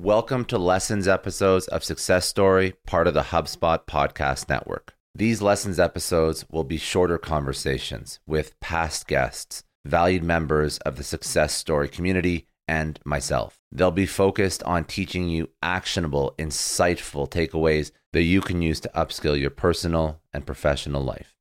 Welcome to Lessons episodes of Success Story, part of the HubSpot podcast network. These Lessons episodes will be shorter conversations with past guests, valued members of the Success Story community, and myself. They'll be focused on teaching you actionable, insightful takeaways that you can use to upskill your personal and professional life.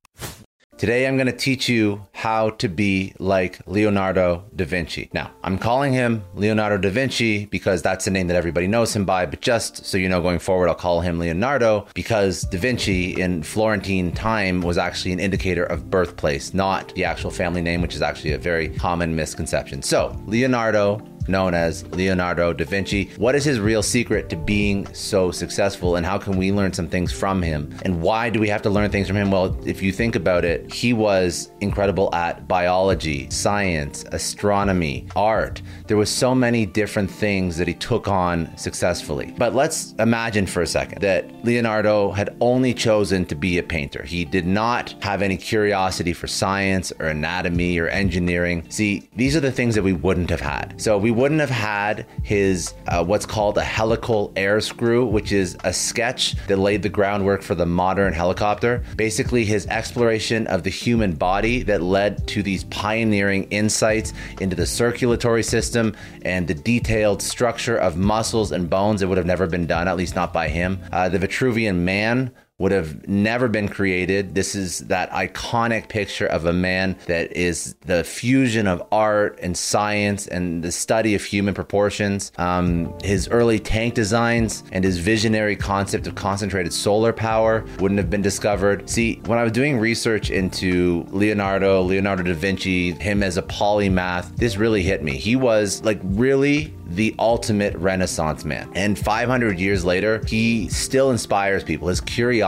Today, I'm going to teach you how to be like Leonardo da Vinci. Now, I'm calling him Leonardo da Vinci because that's the name that everybody knows him by, but just so you know, going forward, I'll call him Leonardo because da Vinci in Florentine time was actually an indicator of birthplace, not the actual family name, which is actually a very common misconception. So, Leonardo known as Leonardo da Vinci. What is his real secret to being so successful, and how can we learn some things from him? And why do we have to learn things from him? Well, if you think about it, he was incredible at biology, science, astronomy, art. There was so many different things that he took on successfully. But let's imagine for a second that Leonardo had only chosen to be a painter. He did not have any curiosity for science or anatomy or engineering. See, these are the things that we wouldn't have had. So we wouldn't have had his uh, what's called a helical air screw, which is a sketch that laid the groundwork for the modern helicopter. Basically, his exploration of the human body that led to these pioneering insights into the circulatory system and the detailed structure of muscles and bones that would have never been done, at least not by him. Uh, the Vitruvian Man would have never been created. This is that iconic picture of a man that is the fusion of art and science and the study of human proportions. Um, his early tank designs and his visionary concept of concentrated solar power wouldn't have been discovered. See, when I was doing research into Leonardo, Leonardo da Vinci, him as a polymath, this really hit me. He was like really the ultimate Renaissance man. And 500 years later, he still inspires people. His curiosity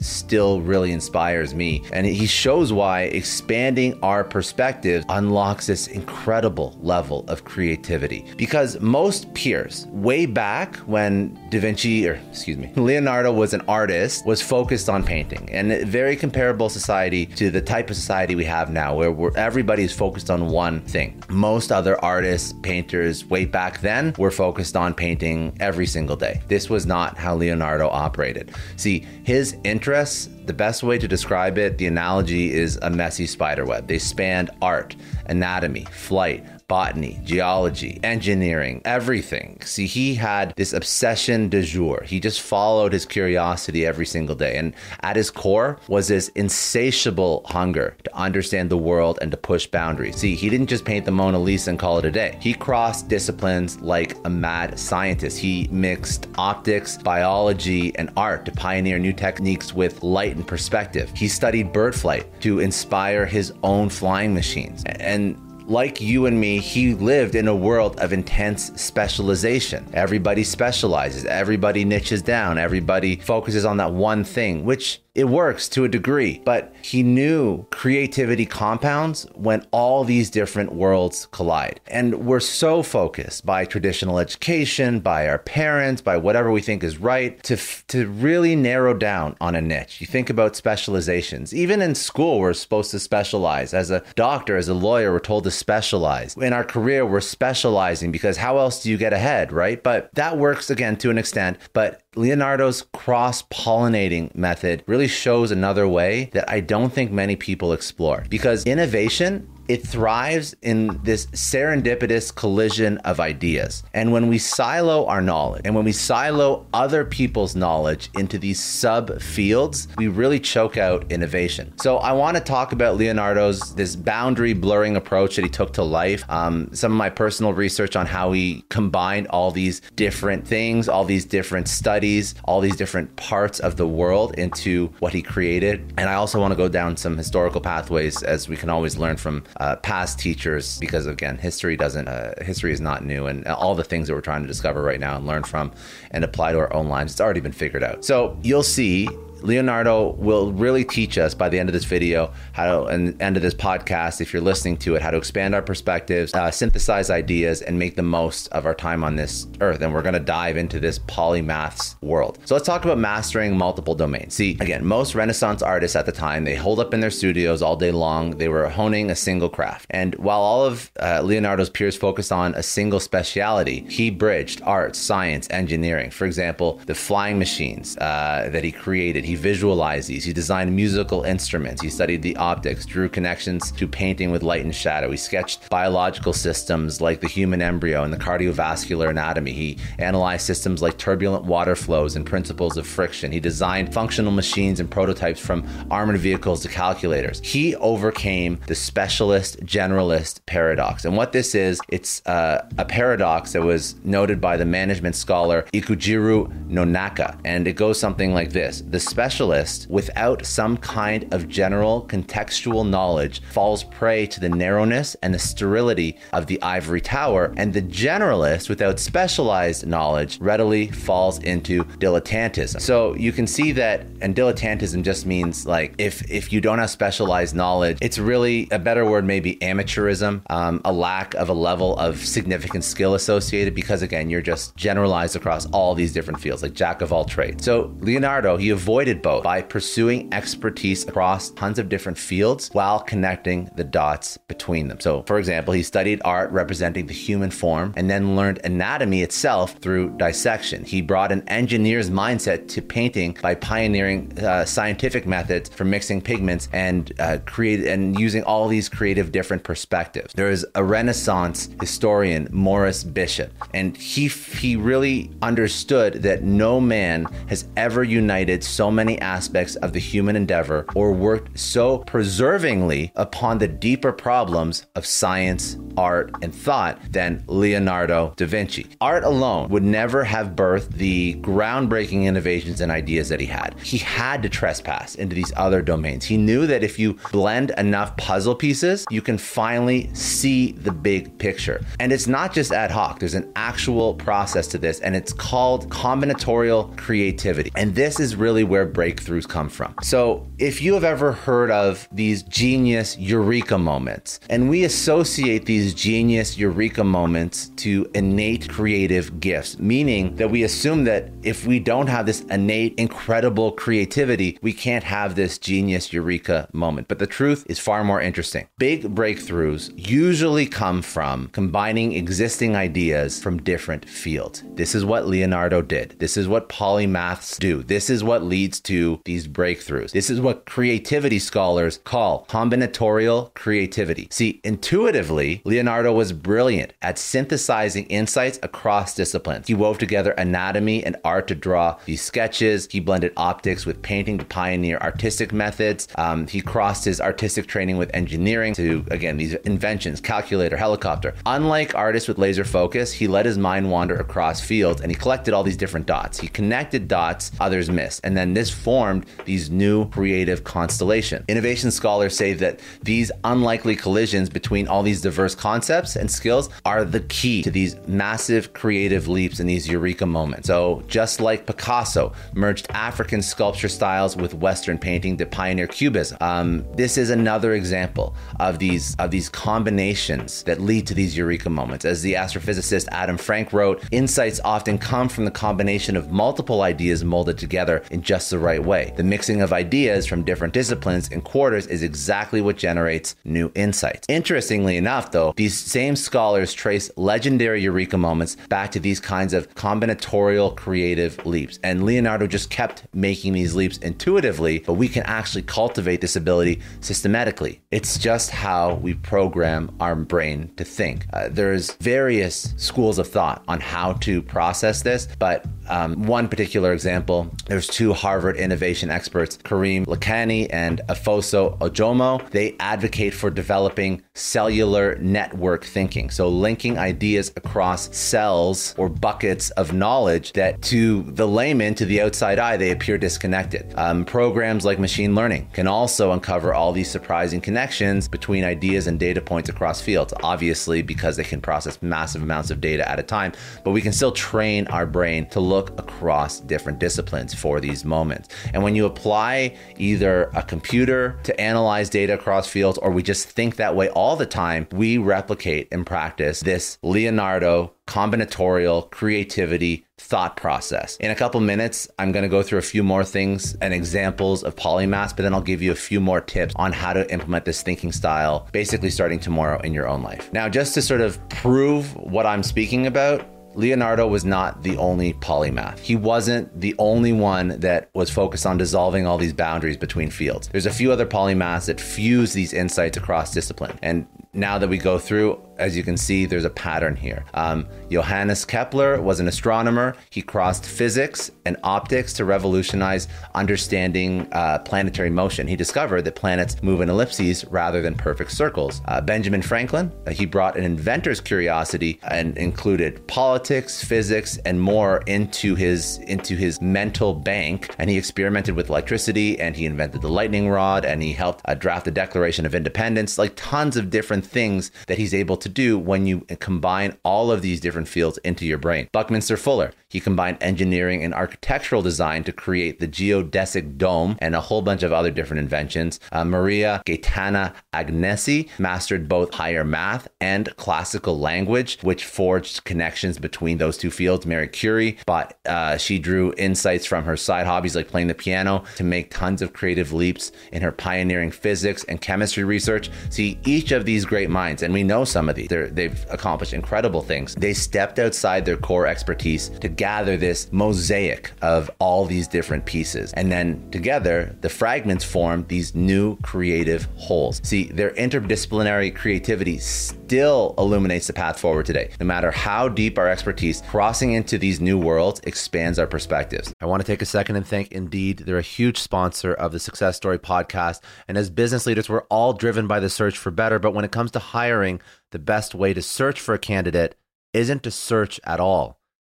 still really inspires me. And he shows why expanding our perspective unlocks this incredible level of creativity. Because most peers, way back when Da Vinci, or excuse me, Leonardo was an artist, was focused on painting. And a very comparable society to the type of society we have now, where, where everybody is focused on one thing. Most other artists, painters, way back then were focused on painting every single day. This was not how Leonardo operated. See, his interests, the best way to describe it, the analogy is a messy spiderweb. They spanned art, anatomy, flight, botany, geology, engineering, everything. See, he had this obsession de jour. He just followed his curiosity every single day. And at his core was this insatiable hunger to understand the world and to push boundaries. See, he didn't just paint the Mona Lisa and call it a day. He crossed disciplines like a mad scientist. He mixed optics, biology, and art to pioneer new techniques with light and perspective. He studied bird flight to inspire his own flying machines. And like you and me, he lived in a world of intense specialization. Everybody specializes, everybody niches down, everybody focuses on that one thing, which it works to a degree, but he knew creativity compounds when all these different worlds collide. And we're so focused by traditional education, by our parents, by whatever we think is right to to really narrow down on a niche. You think about specializations. Even in school we're supposed to specialize. As a doctor, as a lawyer, we're told to specialize. In our career, we're specializing because how else do you get ahead, right? But that works again to an extent, but Leonardo's cross pollinating method really shows another way that I don't think many people explore. Because innovation it thrives in this serendipitous collision of ideas. And when we silo our knowledge and when we silo other people's knowledge into these subfields, we really choke out innovation. So I want to talk about Leonardo's this boundary blurring approach that he took to life. Um, some of my personal research on how he combined all these different things, all these different studies, all these different parts of the world into what he created. And I also want to go down some historical pathways as we can always learn from uh, past teachers because again, history doesn't, uh, history is not new. And all the things that we're trying to discover right now and learn from and apply to our own lives, it's already been figured out. So you'll see Leonardo will really teach us by the end of this video how to, and end of this podcast, if you're listening to it, how to expand our perspectives, uh, synthesize ideas, and make the most of our time on this earth. And we're going to dive into this polymaths world. So let's talk about mastering multiple domains. See, again, most Renaissance artists at the time, they hold up in their studios all day long. They were honing a single craft. And while all of uh, Leonardo's peers focused on a single speciality, he bridged art, science, engineering. For example, the flying machines uh, that he created, he visualized these. He designed musical instruments. He studied the optics, drew connections to painting with light and shadow. He sketched biological systems like the human embryo and the cardiovascular anatomy. He analyzed systems like turbulent water flows and principles of friction. He designed functional machines and prototypes from armored vehicles to calculators. He overcame the specialist generalist paradox. And what this is, it's uh, a paradox that was noted by the management scholar Ikujiro Nonaka. And it goes something like this The specialist, without some kind of general contextual knowledge, falls prey to the narrowness and the sterility of the ivory tower, and the generalist, without specialized knowledge, readily falls into dilettantism. So you can see that, and dilettantism just means like if if you don't have specialized knowledge, it's really a better word, maybe amateurism, um, a lack of a level of significant skill associated, because again, you're just generalized across all these different fields, like jack of all trades. So Leonardo, he avoided avoided both by pursuing expertise across tons of different fields while connecting the dots between them. So, for example, he studied art representing the human form and then learned anatomy itself through dissection. He brought an engineer's mindset to painting by pioneering uh, scientific methods for mixing pigments and uh, create and using all these creative different perspectives. There is a Renaissance historian, Maurice Bishop, and he he really understood that no man has ever united so many aspects of the human endeavor or worked so preservingly upon the deeper problems of science, art, and thought than Leonardo da Vinci. Art alone would never have birthed the groundbreaking innovations and ideas that he had. He had to trespass into these other domains. He knew that if you blend enough puzzle pieces, you can finally see the big picture. And it's not just ad hoc, there's an actual process to this, and it's called combinatorial creativity. And this is really where breakthroughs come from. So, if you have ever heard of these genius eureka moments, and we associate these genius eureka moments to innate creative gifts, meaning that we assume that if we don't have this innate, incredible creativity, we can't have this genius eureka moment. But the truth is far more interesting. Big breakthroughs usually come from combining existing ideas from different fields. This is what Leonardo did. This is what polymaths do. This is what leads to these breakthroughs. This is what creativity scholars call combinatorial creativity. See, intuitively, Leonardo was brilliant at synthesizing insights across disciplines. He wove together anatomy and art to draw these sketches. He blended optics with painting to pioneer artistic methods. Um, he crossed his artistic training with engineering to, again, these inventions, calculator, helicopter. Unlike artists with laser focus, he let his mind wander across fields and he collected all these different dots. He connected dots others missed. And then this formed these new creative constellations. Innovation scholars say that these unlikely collisions between all these diverse concepts and skills are the key to these massive creative leaps and these eureka moments. So, just like Picasso merged African sculpture styles with Western painting to pioneer Cubism, um, this is another example of these of these combinations that lead to these eureka moments. As the astrophysicist Adam Frank wrote, insights often come from the combination of multiple ideas molded together in just the right way. The mixing of ideas from different disciplines and quarters is exactly what generates new insights. Interestingly enough, though, these same scholars trace legendary eureka moments back to these kinds of combinatorial creative leaps. And Leonardo just kept making these leaps intuitively, but we can actually cultivate this ability systematically. It's just how we program our brain to think. Uh, there's various schools of thought on how to process this, but um, one particular example, there's two Harvard innovation experts, Karim Lakhani and Efosa Ojomo. They advocate for developing cellular network thinking. So linking ideas across cells or buckets of knowledge that to the layman, to the outside eye, they appear disconnected. Um, programs like machine learning can also uncover all these surprising connections between ideas and data points across fields, obviously because they can process massive amounts of data at a time, but we can still train our brain to look across different disciplines for these moments. And when you apply either a computer to analyze data across fields or we just think that way all the time, we replicate and practice this Leonardo combinatorial creativity thought process. In a couple minutes, I'm going to go through a few more things and examples of polymaths, but then I'll give you a few more tips on how to implement this thinking style basically starting tomorrow in your own life. Now, just to sort of prove what I'm speaking about, Leonardo was not the only polymath. He wasn't the only one that was focused on dissolving all these boundaries between fields. There's a few other polymaths that fuse these insights across discipline. And now that we go through, as you can see, there's a pattern here. Um, Johannes Kepler was an astronomer. He crossed physics and optics to revolutionize understanding uh, planetary motion. He discovered that planets move in ellipses rather than perfect circles. Uh, Benjamin Franklin, uh, he brought an inventor's curiosity and included politics, physics, and more into his into his mental bank. And he experimented with electricity, and he invented the lightning rod, and he helped uh, draft the Declaration of Independence. Like tons of different things that he's able to do when you combine all of these different fields into your brain. Buckminster Fuller, he combined engineering and architectural design to create the geodesic dome and a whole bunch of other different inventions. Uh, Maria Gaetana Agnesi mastered both higher math and classical language, which forged connections between those two fields. Marie Curie, but uh, she drew insights from her side hobbies like playing the piano to make tons of creative leaps in her pioneering physics and chemistry research. See, each of these great minds, and we know some of these, they've accomplished incredible things. They stepped outside their core expertise to gather this mosaic of all these different pieces. And then together, the fragments form these new creative wholes. See, their interdisciplinary creativity still illuminates the path forward today. No matter how deep our expertise, crossing into these new worlds expands our perspectives. I want to take a second and thank Indeed. They're a huge sponsor of the Success Story podcast. And as business leaders, we're all driven by the search for better. But when it comes to hiring, the best way to search for a candidate isn't to search at all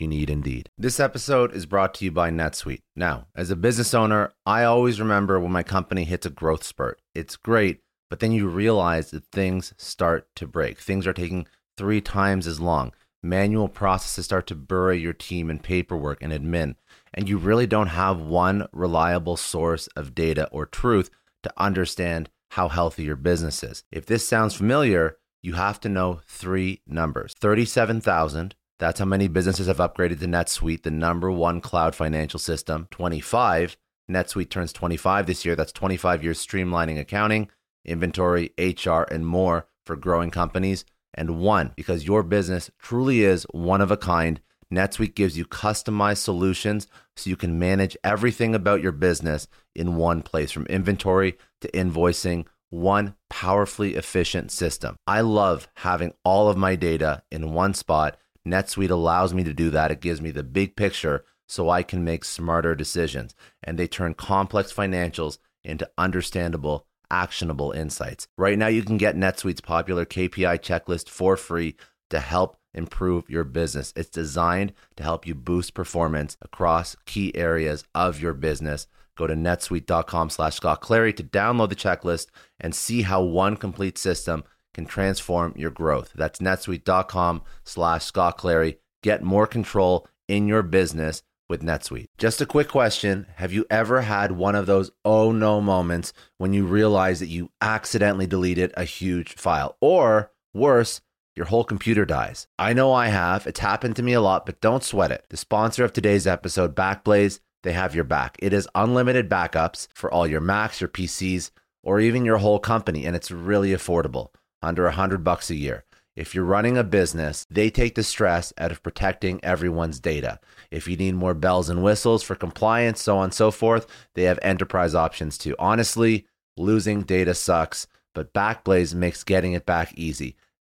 you need Indeed. This episode is brought to you by NetSuite. Now, as a business owner, I always remember when my company hits a growth spurt. It's great, but then you realize that things start to break. Things are taking three times as long. Manual processes start to bury your team in paperwork and admin, and you really don't have one reliable source of data or truth to understand how healthy your business is. If this sounds familiar, you have to know three numbers 37,000 that's how many businesses have upgraded to NetSuite, the number one cloud financial system. 25. NetSuite turns 25 this year. That's 25 years streamlining accounting, inventory, HR, and more for growing companies. And one, because your business truly is one of a kind, NetSuite gives you customized solutions so you can manage everything about your business in one place from inventory to invoicing one powerfully efficient system. I love having all of my data in one spot. NetSuite allows me to do that. It gives me the big picture so I can make smarter decisions. And they turn complex financials into understandable, actionable insights. Right now, you can get NetSuite's popular KPI checklist for free to help improve your business. It's designed to help you boost performance across key areas of your business. Go to netsuite.com slash Scott Clary to download the checklist and see how one complete system can transform your growth. That's netsuite.com slash Scott Clary. Get more control in your business with NetSuite. Just a quick question Have you ever had one of those oh no moments when you realize that you accidentally deleted a huge file? Or worse, your whole computer dies. I know I have. It's happened to me a lot, but don't sweat it. The sponsor of today's episode, Backblaze, they have your back. It is unlimited backups for all your Macs, your PCs, or even your whole company, and it's really affordable, under a hundred bucks a year. If you're running a business, they take the stress out of protecting everyone's data. If you need more bells and whistles for compliance, so on and so forth, they have enterprise options too. Honestly, losing data sucks, but Backblaze makes getting it back easy.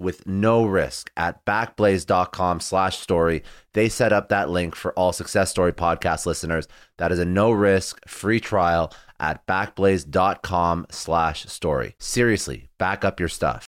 with no risk at backblaze.com slash story. They set up that link for all Success Story podcast listeners. That is a no risk free trial at backblaze.com slash story. Seriously, back up your stuff.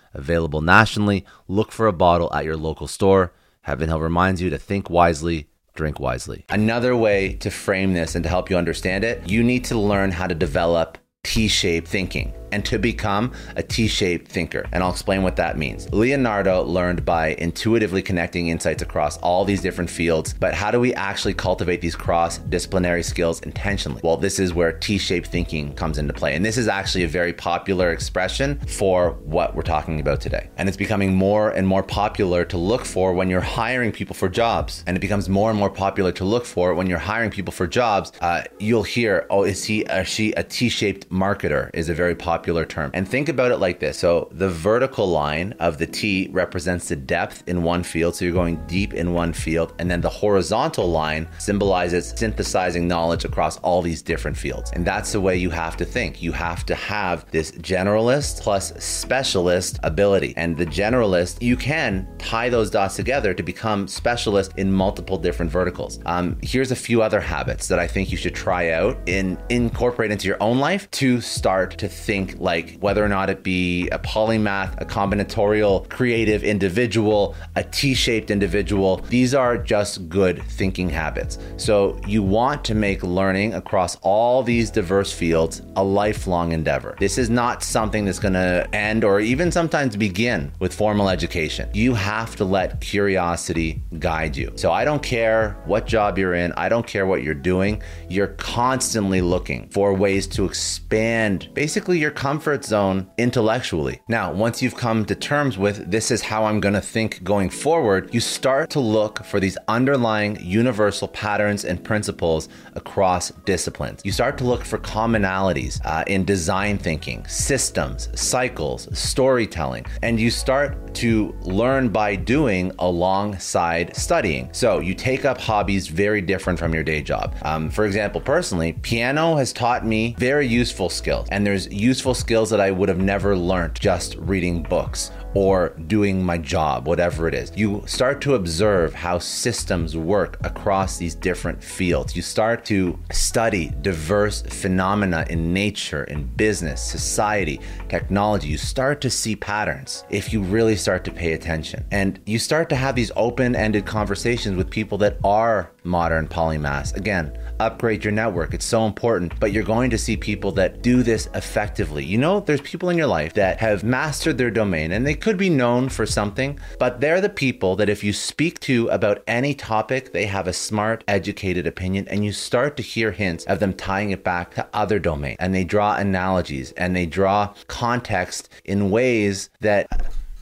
Available nationally, look for a bottle at your local store. Heaven Hill reminds you to think wisely, drink wisely. Another way to frame this and to help you understand it, you need to learn how to develop T shaped thinking and to become a T shaped thinker. And I'll explain what that means. Leonardo learned by intuitively connecting insights across all these different fields, but how do we actually cultivate these cross disciplinary skills intentionally? Well, this is where T shaped thinking comes into play. And this is actually a very popular expression for what we're talking about today. And it's becoming more and more popular to look for when you're hiring people for jobs. And it becomes more and more popular to look for when you're hiring people for jobs. Uh, you'll hear, oh, is he or she a T shaped marketer? Is a very popular popular term. And think about it like this. So the vertical line of the T represents the depth in one field. So you're going deep in one field. And then the horizontal line symbolizes synthesizing knowledge across all these different fields. And that's the way you have to think. You have to have this generalist plus specialist ability. And the generalist, you can tie those dots together to become specialist in multiple different verticals. Um, here's a few other habits that I think you should try out and incorporate into your own life to start to think like whether or not it be a polymath, a combinatorial, creative individual, a T shaped individual. These are just good thinking habits. So you want to make learning across all these diverse fields a lifelong endeavor. This is not something that's going to end or even sometimes begin with formal education. You have to let curiosity guide you. So I don't care what job you're in, I don't care what you're doing. You're constantly looking for ways to expand basically your comfort zone intellectually. Now, once you've come to terms with this is how I'm going to think going forward, you start to look for these underlying universal patterns and principles across disciplines. You start to look for commonalities uh, in design thinking, systems, cycles, storytelling, and you start to learn by doing alongside studying. So you take up hobbies very different from your day job. Um, for example, personally, piano has taught me very useful skills, and there's useful skills that I would have never learned just reading books or doing my job, whatever it is. You start to observe how systems work across these different fields. You start to study diverse phenomena in nature, in business, society, technology. You start to see patterns if you really start to pay attention. And you start to have these open ended conversations with people that are modern polymaths. Again, upgrade your network. It's so important, but you're going to see people that do this effectively. You know, there's people in your life that have mastered their domain and they could be known for something, but they're the people that if you speak to about any topic, they have a smart, educated opinion, and you start to hear hints of them tying it back to other domains. And they draw analogies and they draw context in ways that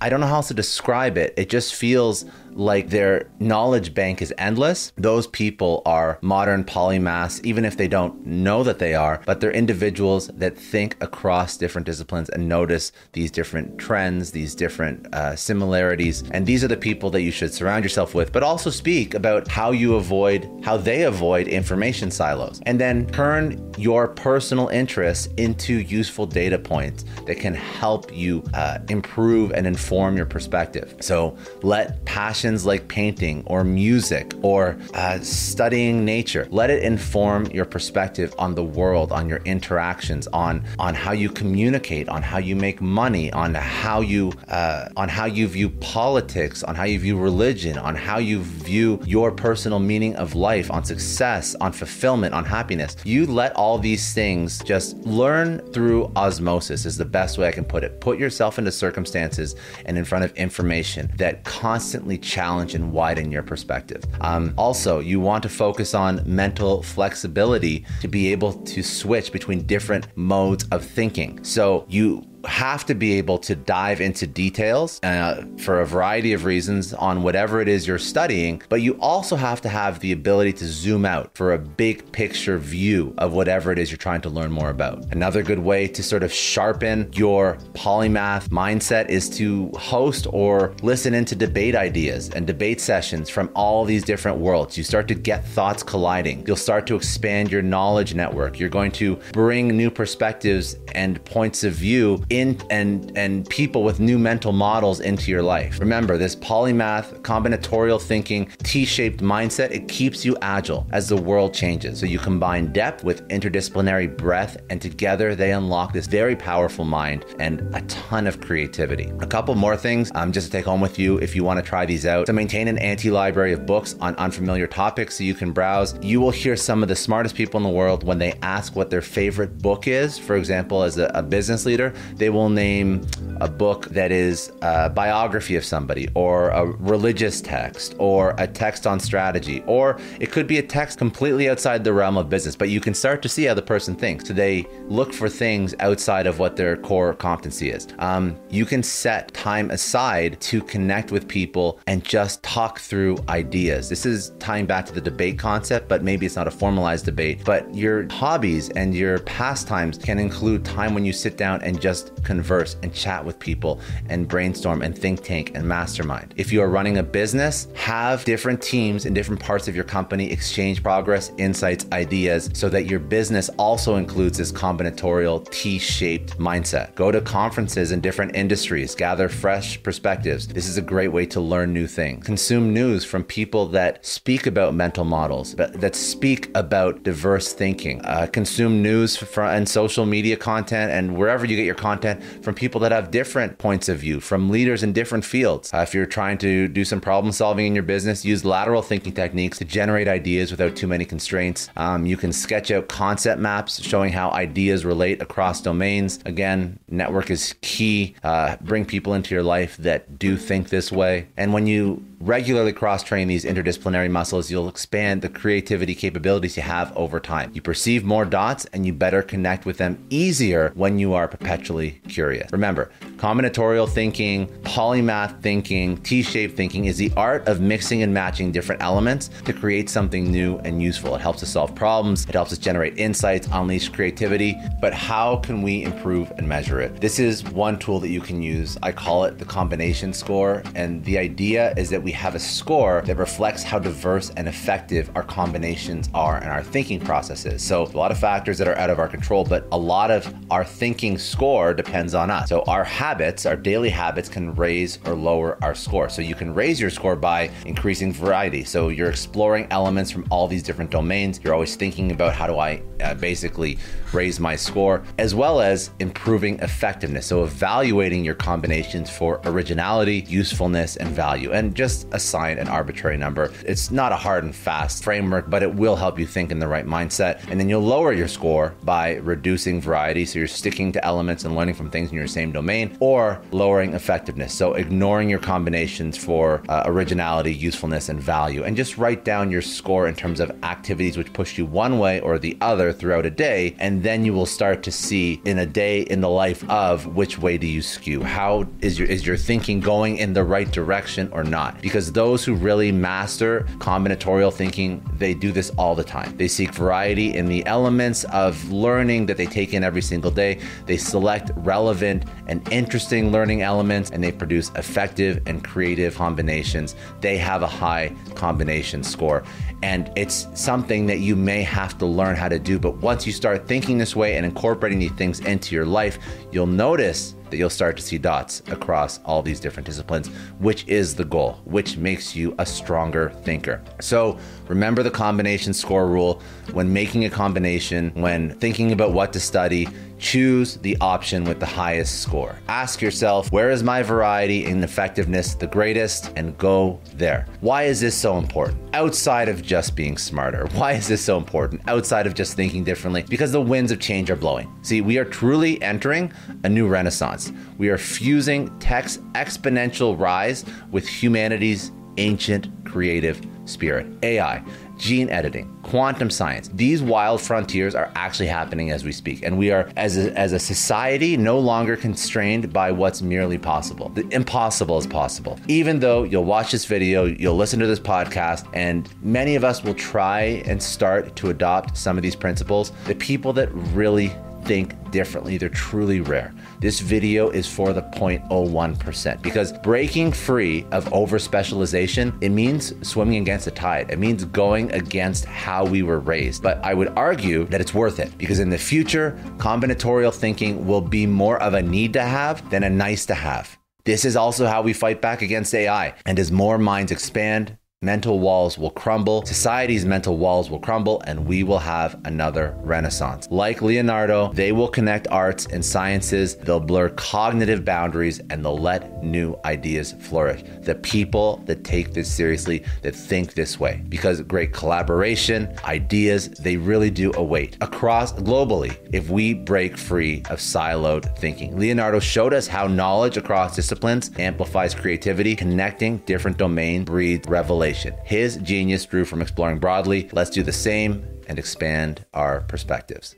I don't know how else to describe it. It just feels like their knowledge bank is endless. Those people are modern polymaths, even if they don't know that they are, but they're individuals that think across different disciplines and notice these different trends, these different uh, similarities. And these are the people that you should surround yourself with, but also speak about how you avoid, how they avoid information silos. And then turn your personal interests into useful data points that can help you uh, improve and inform your perspective. So let passion passions like painting or music or uh, studying nature. Let it inform your perspective on the world, on your interactions, on on how you communicate, on how you make money, on how you uh, on how you view politics, on how you view religion, on how you view your personal meaning of life, on success, on fulfillment, on happiness. You let all these things just learn through osmosis is the best way I can put it. Put yourself into circumstances and in front of information that constantly challenge and widen your perspective. Um, also, you want to focus on mental flexibility to be able to switch between different modes of thinking. So you have to be able to dive into details uh, for a variety of reasons on whatever it is you're studying, but you also have to have the ability to zoom out for a big picture view of whatever it is you're trying to learn more about. Another good way to sort of sharpen your polymath mindset is to host or listen into debate ideas and debate sessions from all these different worlds. You start to get thoughts colliding. You'll start to expand your knowledge network. You're going to bring new perspectives and points of view in and and people with new mental models into your life. Remember, this polymath, combinatorial thinking, T-shaped mindset, it keeps you agile as the world changes. So you combine depth with interdisciplinary breadth and together they unlock this very powerful mind and a ton of creativity. A couple more things um, just to take home with you if you want to try these out. To maintain an anti-library of books on unfamiliar topics so you can browse. You will hear some of the smartest people in the world when they ask what their favorite book is. For example, as a, a business leader, they will name a book that is a biography of somebody, or a religious text, or a text on strategy, or it could be a text completely outside the realm of business, but you can start to see how the person thinks. So they look for things outside of what their core competency is. Um, you can set time aside to connect with people and just talk through ideas. This is tying back to the debate concept, but maybe it's not a formalized debate. But your hobbies and your pastimes can include time when you sit down and just converse and chat with people and brainstorm and think tank and mastermind. If you are running a business, have different teams in different parts of your company exchange progress, insights, ideas so that your business also includes this combinatorial T shaped mindset. Go to conferences in different industries, gather fresh perspectives. This is a great way to learn new things. Consume news from people that speak about mental models, that speak about diverse thinking. Uh, consume news from, and social media content and wherever you get your content from people that have different points of view, from leaders in different fields. Uh, if you're trying to do some problem solving in your business, use lateral thinking techniques to generate ideas without too many constraints. Um, you can sketch out concept maps showing how ideas relate across domains. Again, network is key. Uh, bring people into your life that do think this way. And when you regularly cross train these interdisciplinary muscles, you'll expand the creativity capabilities you have over time. You perceive more dots and you better connect with them easier when you are perpetually curious. Remember, combinatorial thinking, polymath thinking, T shaped thinking is the art of mixing and matching different elements to create something new and useful. It helps us solve problems, it helps us generate insights, unleash creativity. But how can we improve and measure it? This is one tool that you can use. I call it the combination score. And the idea is that we have a score that reflects how diverse and effective our combinations are and our thinking processes. So, a lot of factors that are out of our control, but a lot of our thinking score depends on us. So, our habits, our daily habits, can raise or lower our score. So, you can raise your score by increasing variety. So, you're exploring elements from all these different domains. You're always thinking about how do I uh, basically raise my score, as well as improving effectiveness. So, evaluating your combinations for originality, usefulness, and value. And just just assign an arbitrary number. It's not a hard and fast framework, but it will help you think in the right mindset. And then you'll lower your score by reducing variety. So you're sticking to elements and learning from things in your same domain, or lowering effectiveness. So ignoring your combinations for uh, originality, usefulness, and value. And just write down your score in terms of activities which push you one way or the other throughout a day. And then you will start to see in a day in the life of which way do you skew? How is your is your thinking going in the right direction or not? because those who really master combinatorial thinking, they do this all the time. They seek variety in the elements of learning that they take in every single day. They select relevant and interesting learning elements and they produce effective and creative combinations. They have a high combination score. And it's something that you may have to learn how to do. But once you start thinking this way and incorporating these things into your life, you'll notice that you'll start to see dots across all these different disciplines, which is the goal, which makes you a stronger thinker. So remember the combination score rule when making a combination, when thinking about what to study, choose the option with the highest score. Ask yourself, where is my variety and effectiveness the greatest, and go there. Why is this so important? Outside of just being smarter, why is this so important? Outside of just thinking differently? Because the winds of change are blowing. See, we are truly entering a new renaissance. We are fusing tech's exponential rise with humanity's ancient creative spirit, AI gene editing, quantum science. These wild frontiers are actually happening as we speak. And we are, as a, as a society, no longer constrained by what's merely possible. The impossible is possible. Even though you'll watch this video, you'll listen to this podcast, and many of us will try and start to adopt some of these principles, the people that really think differently. They're truly rare. This video is for the 0.01% because breaking free of over specialization, it means swimming against the tide. It means going against how we were raised. But I would argue that it's worth it because in the future, combinatorial thinking will be more of a need to have than a nice to have. This is also how we fight back against AI. And as more minds expand, mental walls will crumble, society's mental walls will crumble, and we will have another renaissance. Like Leonardo, they will connect arts and sciences, they'll blur cognitive boundaries, and they'll let new ideas flourish. The people that take this seriously, that think this way, because great collaboration, ideas, they really do await across globally if we break free of siloed thinking. Leonardo showed us how knowledge across disciplines amplifies creativity, connecting different domains breeds revelation. His genius drew from exploring broadly. Let's do the same and expand our perspectives.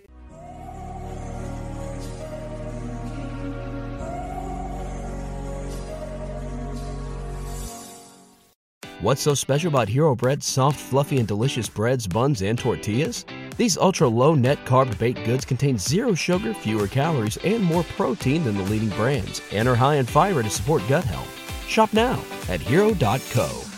What's so special about Hero Bread's soft, fluffy, and delicious breads, buns, and tortillas? These ultra low net carb baked goods contain zero sugar, fewer calories, and more protein than the leading brands, and are high in fiber to support gut health. Shop now at hero.co.